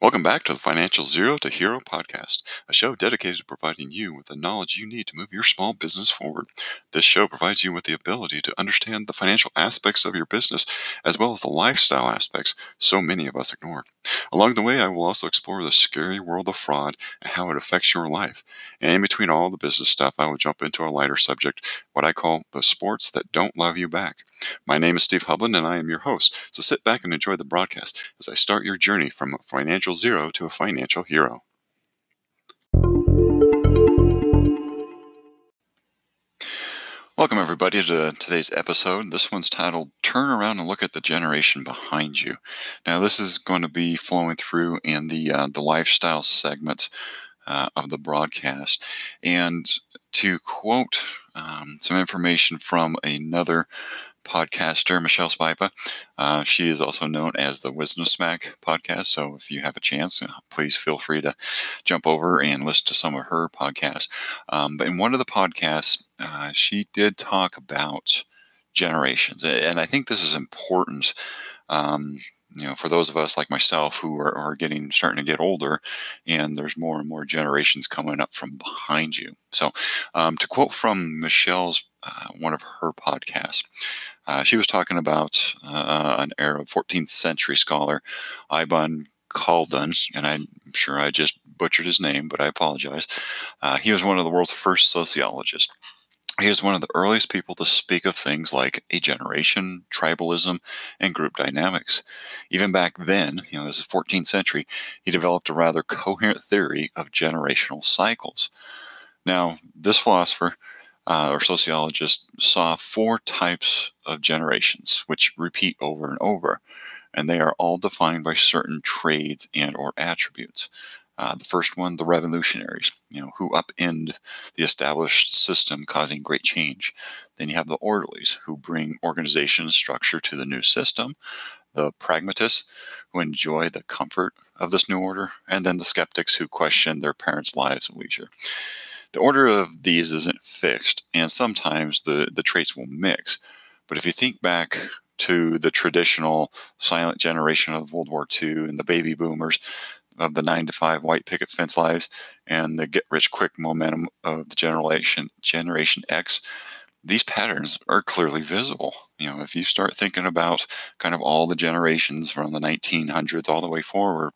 Welcome back to the Financial Zero to Hero podcast, a show dedicated to providing you with the knowledge you need to move your small business forward. This show provides you with the ability to understand the financial aspects of your business as well as the lifestyle aspects so many of us ignore. Along the way, I will also explore the scary world of fraud and how it affects your life. And in between all the business stuff, I will jump into a lighter subject, what I call the sports that don't love you back. My name is Steve Hovland, and I am your host. So sit back and enjoy the broadcast as I start your journey from a financial zero to a financial hero. Welcome, everybody, to today's episode. This one's titled Turn Around and Look at the Generation Behind You. Now, this is going to be flowing through in the, uh, the lifestyle segments uh, of the broadcast. And to quote um, some information from another podcaster, Michelle Spipa. Uh, she is also known as the Wisdom Smack podcast. So if you have a chance, uh, please feel free to jump over and listen to some of her podcasts. Um, but in one of the podcasts, uh, she did talk about generations. And I think this is important. Um, you know, for those of us like myself who are, are, getting starting to get older, and there's more and more generations coming up from behind you. So, um, to quote from Michelle's uh, one of her podcasts, uh, she was talking about uh, an Arab 14th century scholar, Ibn Khaldun, and I'm sure I just butchered his name, but I apologize. Uh, he was one of the world's first sociologists. He was one of the earliest people to speak of things like a generation, tribalism, and group dynamics. Even back then, you know, this is 14th century, he developed a rather coherent theory of generational cycles. Now, this philosopher uh, or sociologist saw four types of generations, which repeat over and over, and they are all defined by certain trades and or attributes. Uh, the first one, the revolutionaries, you know, who upend the established system, causing great change. Then you have the orderlies, who bring organization and structure to the new system. The pragmatists, who enjoy the comfort of this new order, and then the skeptics who question their parents' lives and leisure. The order of these isn't fixed, and sometimes the, the traits will mix. But if you think back to the traditional silent generation of World War II and the baby boomers, of the nine to five white picket fence lives and the get rich quick momentum of the generation generation X, these patterns are clearly visible. You know, if you start thinking about kind of all the generations from the 1900s all the way forward,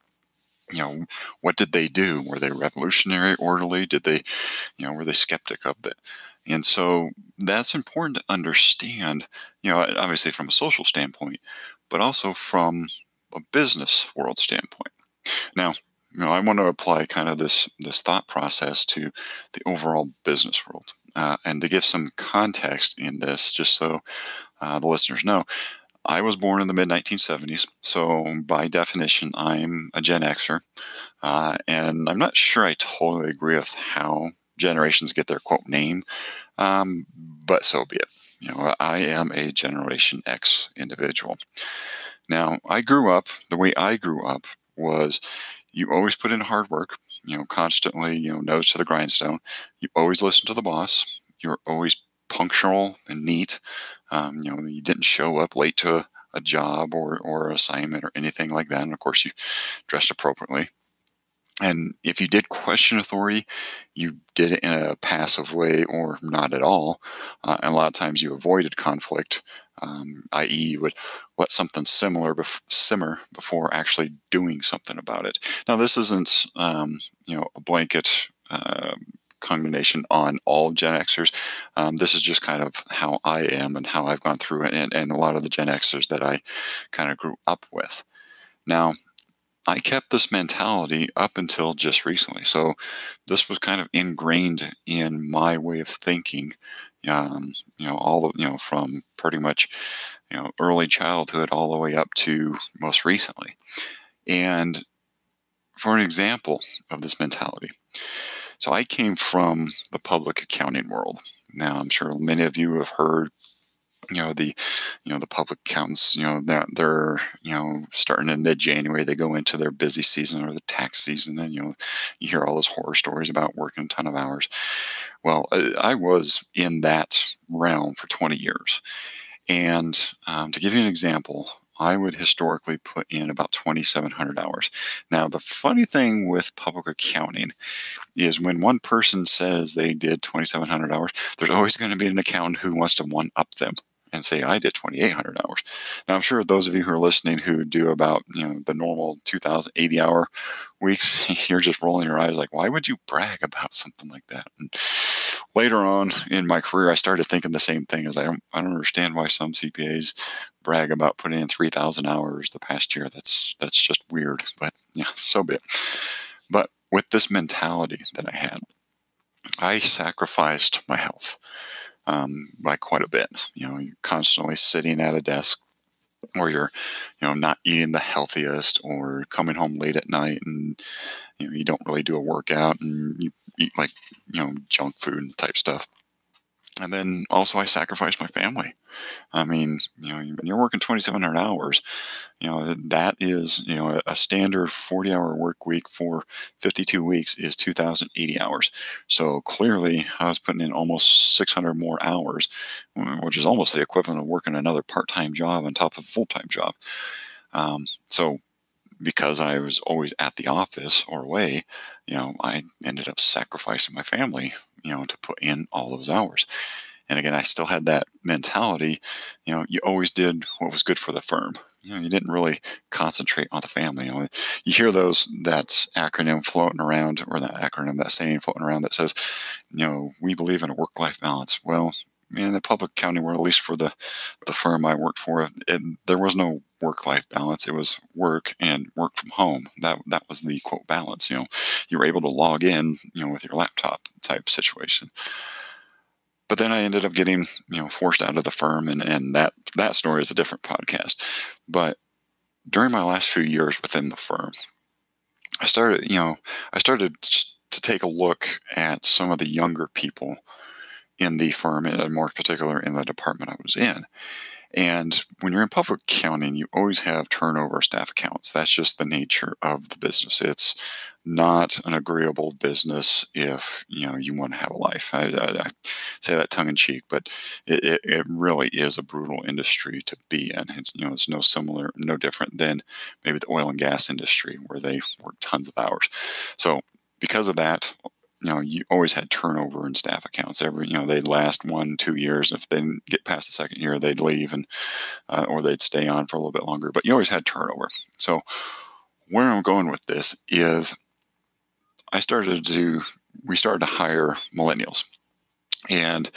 you know, what did they do? Were they revolutionary, orderly? Did they, you know, were they skeptic of it? And so that's important to understand, you know, obviously from a social standpoint, but also from a business world standpoint. Now, you know, I want to apply kind of this this thought process to the overall business world, uh, and to give some context in this, just so uh, the listeners know. I was born in the mid 1970s, so by definition, I'm a Gen Xer, uh, and I'm not sure I totally agree with how generations get their quote name, um, but so be it. You know, I am a Generation X individual. Now, I grew up the way I grew up was you always put in hard work, you know, constantly, you know, nose to the grindstone. You always listen to the boss. You're always punctual and neat. Um, you know, you didn't show up late to a, a job or, or assignment or anything like that. And of course, you dressed appropriately. And if you did question authority, you did it in a passive way or not at all. Uh, and a lot of times you avoided conflict, um, i.e., you would let something similar bef- simmer before actually doing something about it. Now, this isn't um, you know a blanket. Uh, condemnation on all Gen Xers. Um, this is just kind of how I am and how I've gone through it, and, and a lot of the Gen Xers that I kind of grew up with. Now, I kept this mentality up until just recently. So this was kind of ingrained in my way of thinking. Um, you know, all of you know from pretty much you know early childhood all the way up to most recently. And for an example of this mentality, so I came from the public accounting world. Now I'm sure many of you have heard you know the you know the public accountants you know they're, they're you know starting in mid-january they go into their busy season or the tax season and you know you hear all those horror stories about working a ton of hours well i was in that realm for 20 years and um, to give you an example I would historically put in about 2,700 hours. Now, the funny thing with public accounting is when one person says they did 2,700 hours, there's always going to be an accountant who wants to one up them and say I did 2,800 hours. Now, I'm sure those of you who are listening who do about you know the normal 2,080 hour weeks, you're just rolling your eyes like, why would you brag about something like that? And later on in my career, I started thinking the same thing. As I don't, I don't understand why some CPAs brag about putting in 3,000 hours the past year. That's that's just weird. But yeah, so be it. But with this mentality that I had, I sacrificed my health um, by quite a bit. You know, you're constantly sitting at a desk or you're, you know, not eating the healthiest or coming home late at night and, you know, you don't really do a workout and you eat like, you know, junk food type stuff and then also I sacrificed my family. I mean, you know, you're working 2,700 hours, you know that is you know a standard 40-hour work week for 52 weeks is 2,080 hours. So clearly, I was putting in almost 600 more hours, which is almost the equivalent of working another part-time job on top of a full-time job. Um, so because I was always at the office or away, you know, I ended up sacrificing my family, you know, to put in all those hours. And again, I still had that mentality, you know, you always did what was good for the firm. You know, you didn't really concentrate on the family. You, know, you hear those that acronym floating around, or that acronym, that saying floating around that says, you know, we believe in a work-life balance. Well, in the public accounting world, at least for the the firm I worked for, it, there was no work life balance. It was work and work from home. That that was the quote balance. You know, you were able to log in, you know, with your laptop type situation. But then I ended up getting, you know, forced out of the firm, and and that that story is a different podcast. But during my last few years within the firm, I started, you know, I started to take a look at some of the younger people in the firm, and more particular in the department I was in. And when you're in public accounting, you always have turnover staff accounts. That's just the nature of the business. It's not an agreeable business if you know you want to have a life. I, I, I say that tongue in cheek, but it, it, it, really is a brutal industry to be in. It's you know it's no similar, no different than maybe the oil and gas industry where they work tons of hours. So because of that, you know, you always had turnover in staff accounts. Every, you know, they'd last one, two years. If they didn't get past the second year, they'd leave and, uh, or they'd stay on for a little bit longer. But you always had turnover. So where I'm going with this is I started to, we started to hire millennials. And,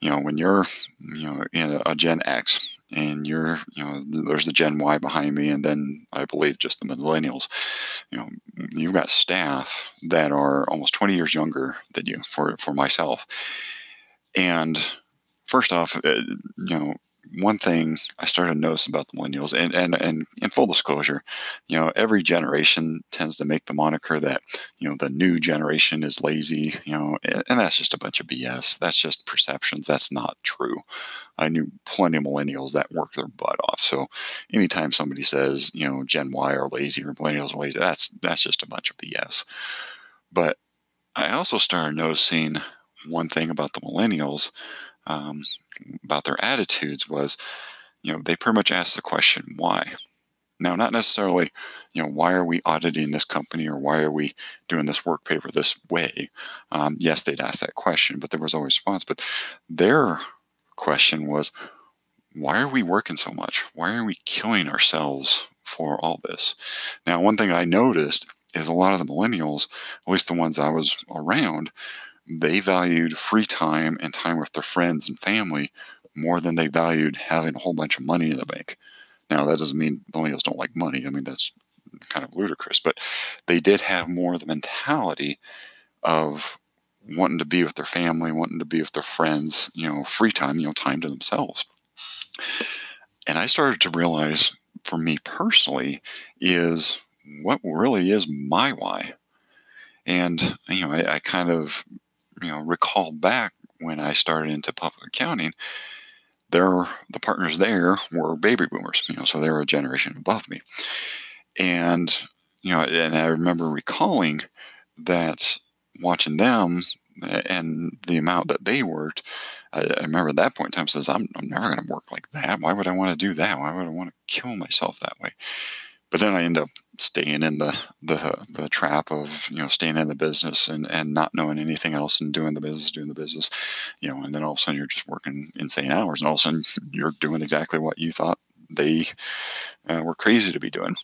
you know, when you're, you know, in a Gen X, and you're you know there's the gen y behind me and then i believe just the millennials. You know you've got staff that are almost 20 years younger than you for for myself. And first off uh, you know one thing I started to notice about the millennials, and, and, and in full disclosure, you know, every generation tends to make the moniker that, you know, the new generation is lazy, you know, and, that's just a bunch of BS. That's just perceptions. That's not true. I knew plenty of millennials that work their butt off. So anytime somebody says, you know, Gen Y are lazy or millennials are lazy, that's that's just a bunch of BS. But I also started noticing one thing about the millennials um, about their attitudes was, you know, they pretty much asked the question, why? Now, not necessarily, you know, why are we auditing this company or why are we doing this work paper this way? Um, yes, they'd ask that question, but there was always a response. But their question was, why are we working so much? Why are we killing ourselves for all this? Now, one thing I noticed is a lot of the millennials, at least the ones I was around, they valued free time and time with their friends and family more than they valued having a whole bunch of money in the bank. Now, that doesn't mean millennials don't like money. I mean, that's kind of ludicrous, but they did have more the mentality of wanting to be with their family, wanting to be with their friends, you know, free time, you know, time to themselves. And I started to realize for me personally is what really is my why. And, you know, I, I kind of you know recall back when I started into public accounting, there the partners there were baby boomers, you know, so they were a generation above me, and you know, and I remember recalling that watching them, eh, and the amount that they worked, I, I remember at that point in time says, I'm, I'm never going to work like that. Why would I want to do that? Why would I want to kill myself that way? But then I end up staying in the, the the trap of you know staying in the business and, and not knowing anything else and doing the business, doing the business, you know, and then all of a sudden you're just working insane hours, and all of a sudden you're doing exactly what you thought they uh, were crazy to be doing.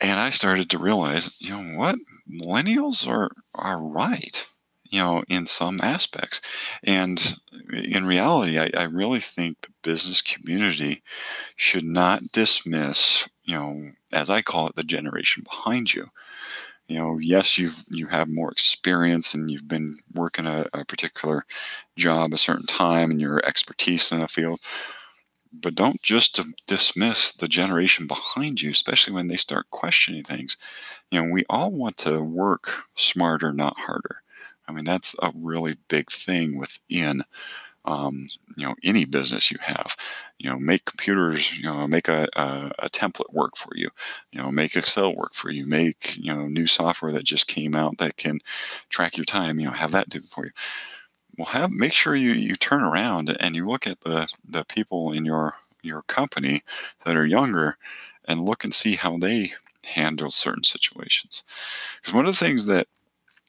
And I started to realize, you know what, millennials are are right, you know, in some aspects. And in reality, I, I really think the business community should not dismiss, you know, as I call it, the generation behind you. You know, yes, you've you have more experience and you've been working a, a particular job a certain time and your expertise in the field but don't just dismiss the generation behind you, especially when they start questioning things. You know, we all want to work smarter, not harder. I mean, that's a really big thing within, um, you know, any business you have. You know, make computers, you know, make a, a, a template work for you. You know, make Excel work for you. Make you know new software that just came out that can track your time. You know, have that do it for you well have make sure you you turn around and you look at the the people in your your company that are younger and look and see how they handle certain situations because one of the things that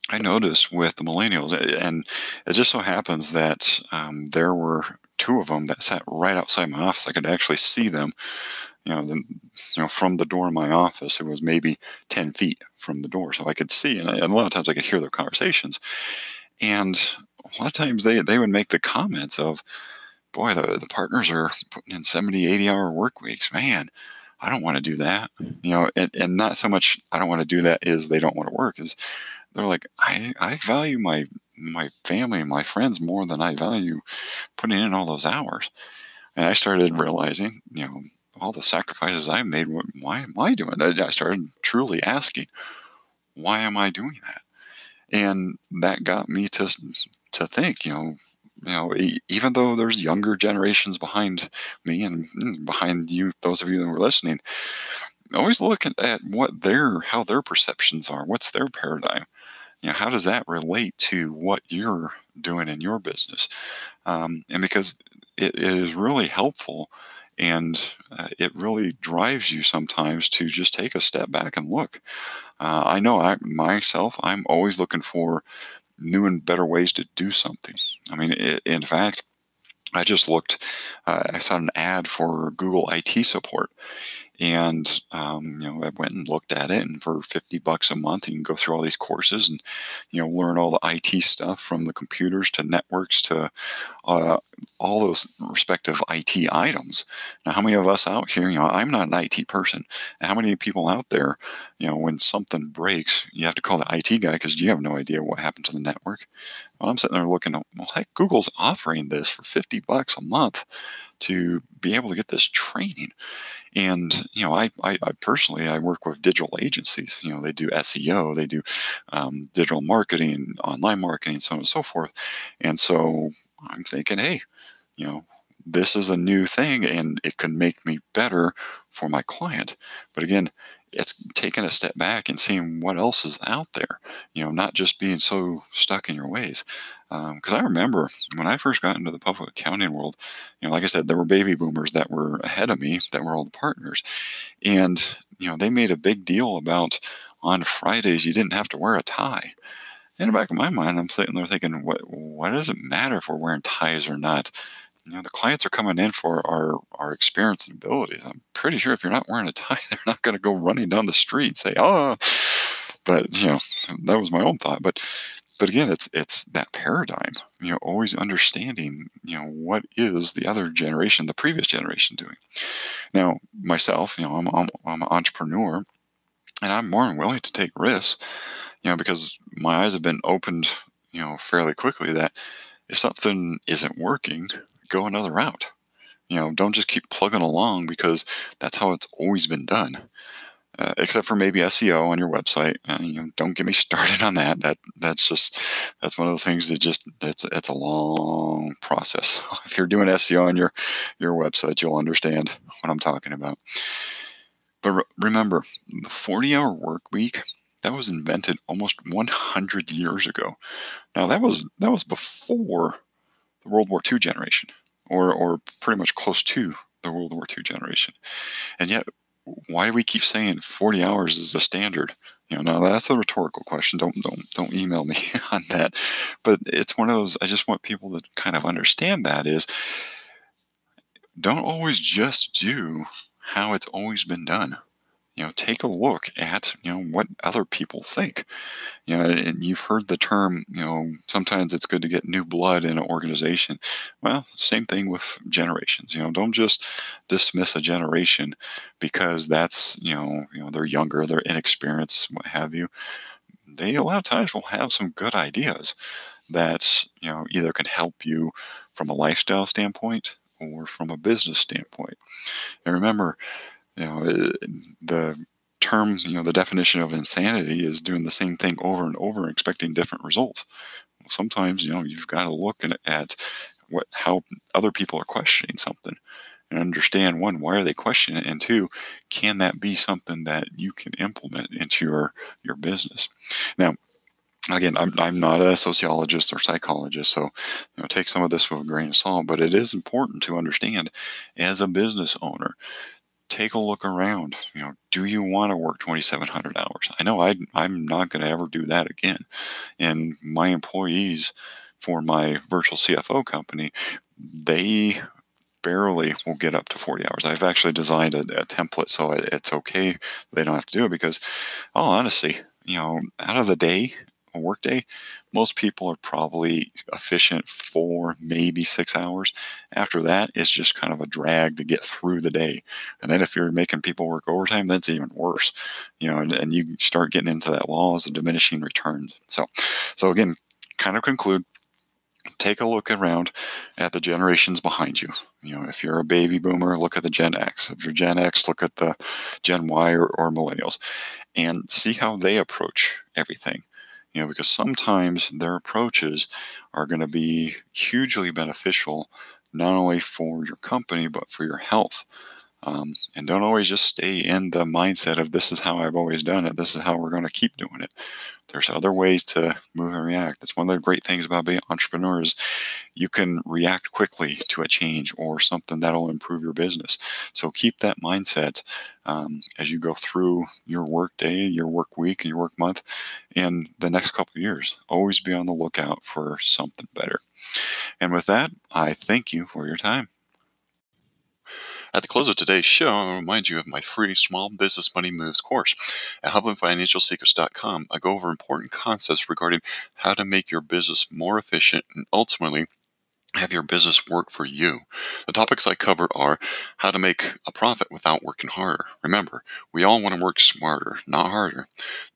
I noticed with the millennials, and it just so happens that um, there were two of them that sat right outside my office. I could actually see them, you know, the, you know, from the door of my office. It was maybe ten feet from the door, so I could see, and, I, and a lot of times I could hear their conversations. And a lot of times they, they would make the comments of, boy, the, the partners are putting in 70, 80 hour work weeks. Man, I don't want to do that. You know, and, and not so much I don't want to do that is they don't want to work is they're like, I, I value my my family and my friends more than I value putting in all those hours. And I started realizing, you know, all the sacrifices I made, why am I doing that? I started truly asking, why am I doing that? And that got me to to think, you know, you know, even though there's younger generations behind me and mm, behind you, those of you that were listening, always look at what their how their perceptions are. What's their paradigm? You know, how does that relate to what you're doing in your business? Um, and because it, it is really helpful and uh, it really drives you sometimes to just take a step back and look. Uh, I know I myself, I'm always looking for new and better ways to do something. I mean, it, in fact, I just looked, uh, I saw an ad for Google IT support. And, um, you know, I went and looked at it, and for 50 bucks a month, you can go through all these courses and, you know, learn all the IT stuff from the computers to networks to uh, all those respective IT items. Now, how many of us out here, you know, I'm not an IT person. How many people out there, you know, when something breaks, you have to call the IT guy because you have no idea what happened to the network. Well, I'm sitting there looking, well, heck, Google's offering this for 50 bucks a month to be able to get this training. And you know, I, I, I personally I work with digital agencies. You know, they do SEO, they do um, digital marketing, online marketing, so on and so forth. And so I'm thinking, hey, you know, this is a new thing, and it can make me better for my client. But again, it's taking a step back and seeing what else is out there. You know, not just being so stuck in your ways. Because um, I remember when I first got into the public accounting world, you know, like I said, there were baby boomers that were ahead of me that were all the partners, and you know, they made a big deal about on Fridays you didn't have to wear a tie. In the back of my mind, I'm sitting there thinking, what what does it matter if we're wearing ties or not? you know, the clients are coming in for our, our experience and abilities. I'm pretty sure if you're not wearing a tie, they're not going to go running down the street and say, oh, but you know, that was my own thought. But, but again, it's, it's that paradigm, you know, always understanding, you know, what is the other generation, the previous generation doing. Now, myself, you know, I'm, I'm, I'm an entrepreneur and I'm more than willing to take risks, you know, because my eyes have been opened, you know, fairly quickly that if something isn't working, go another route. You know, don't just keep plugging along because that's how it's always been done. Uh, except for maybe SEO on your website. Uh, you know, don't get me started on that. That that's just that's one of those things that just it's it's a long process. if you're doing SEO on your your website, you'll understand what I'm talking about. But re- remember, the 40 hour work week that was invented almost 100 years ago. Now that was that was before the World War II generation, or or pretty much close to the World War II generation, and yet why do we keep saying 40 hours is the standard? You know, now that's a rhetorical question. Don't don't don't email me on that. But it's one of those. I just want people to kind of understand that is don't always just do how it's always been done you know, take a look at, you know, what other people think. You know, and you've heard the term, you know, sometimes it's good to get new blood in an organization. Well, same thing with generations. You know, don't just dismiss a generation because that's, you know, you know, they're younger, they're inexperienced, what have you. They a lot of times will have some good ideas that, you know, either can help you from a lifestyle standpoint or from a business standpoint. And remember, you know, uh, the term, you know, the definition of insanity is doing the same thing over and over expecting different results. Sometimes, you know, you've got to look at what how other people are questioning something and understand one, why are they questioning it, and two, can that be something that you can implement into your your business? Now, again, I'm, I'm not a sociologist or psychologist, so you know, take some of this with a grain of salt. But it is important to understand as a business owner take a look around. You know, do you want to work 2,700 hours? I know I, I'm not going to ever do that again. And my employees for my virtual CFO company, they barely will get up to 40 hours. I've actually designed a, a template so it's okay. They don't have to do it because, oh, honestly, you know, out of the day, a workday, most people are probably efficient for maybe six hours. After that, it's just kind of a drag to get through the day. And then if you're making people work overtime, that's even worse. You know, and, and you start getting into that laws of diminishing returns. So, so again, kind of conclude take a look around at the generations behind you. You know, if you're a baby boomer, look at the Gen X. If you're Gen X, look at the Gen Y or, or millennials and see how they approach everything you know, because sometimes their approaches are going to be hugely beneficial, not only for your company, but for your health. Um, and don't always just stay in the mindset of this is how I've always done it. This is how we're going to keep doing it. There's other ways to move and react. It's one of the great things about being entrepreneurs. You can react quickly to a change or something that'll improve your business. So keep that mindset um, as you go through your work day, your work week, and your work month, and the next couple of years. Always be on the lookout for something better. And with that, I thank you for your time. At the close of today's show, I'll remind you of my free Small Business Money Moves course. At HovlandFinancialSecrets.com, I go over important concepts regarding how to make your business more efficient and ultimately have your business work for you. The topics I cover are how to make a profit without working harder. Remember, we all want to work smarter, not harder.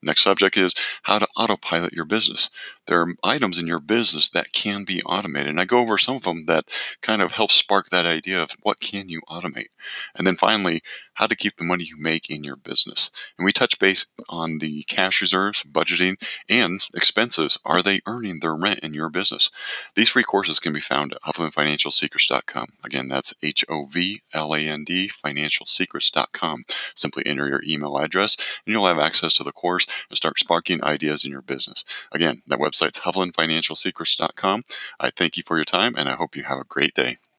Next subject is how to autopilot your business. There are items in your business that can be automated, and I go over some of them that kind of help spark that idea of what can you automate. And then finally, how to keep the money you make in your business. And we touch base on the cash reserves, budgeting, and expenses. Are they earning their rent in your business? These free courses can be found at HovlandFinancialSecrets.com. Again, that's H O V L A N D FinancialSecrets.com. Simply enter your email address, and you'll have access to the course and start sparking ideas in your business. Again, that website's HovlandFinancialSecrets.com. I thank you for your time, and I hope you have a great day.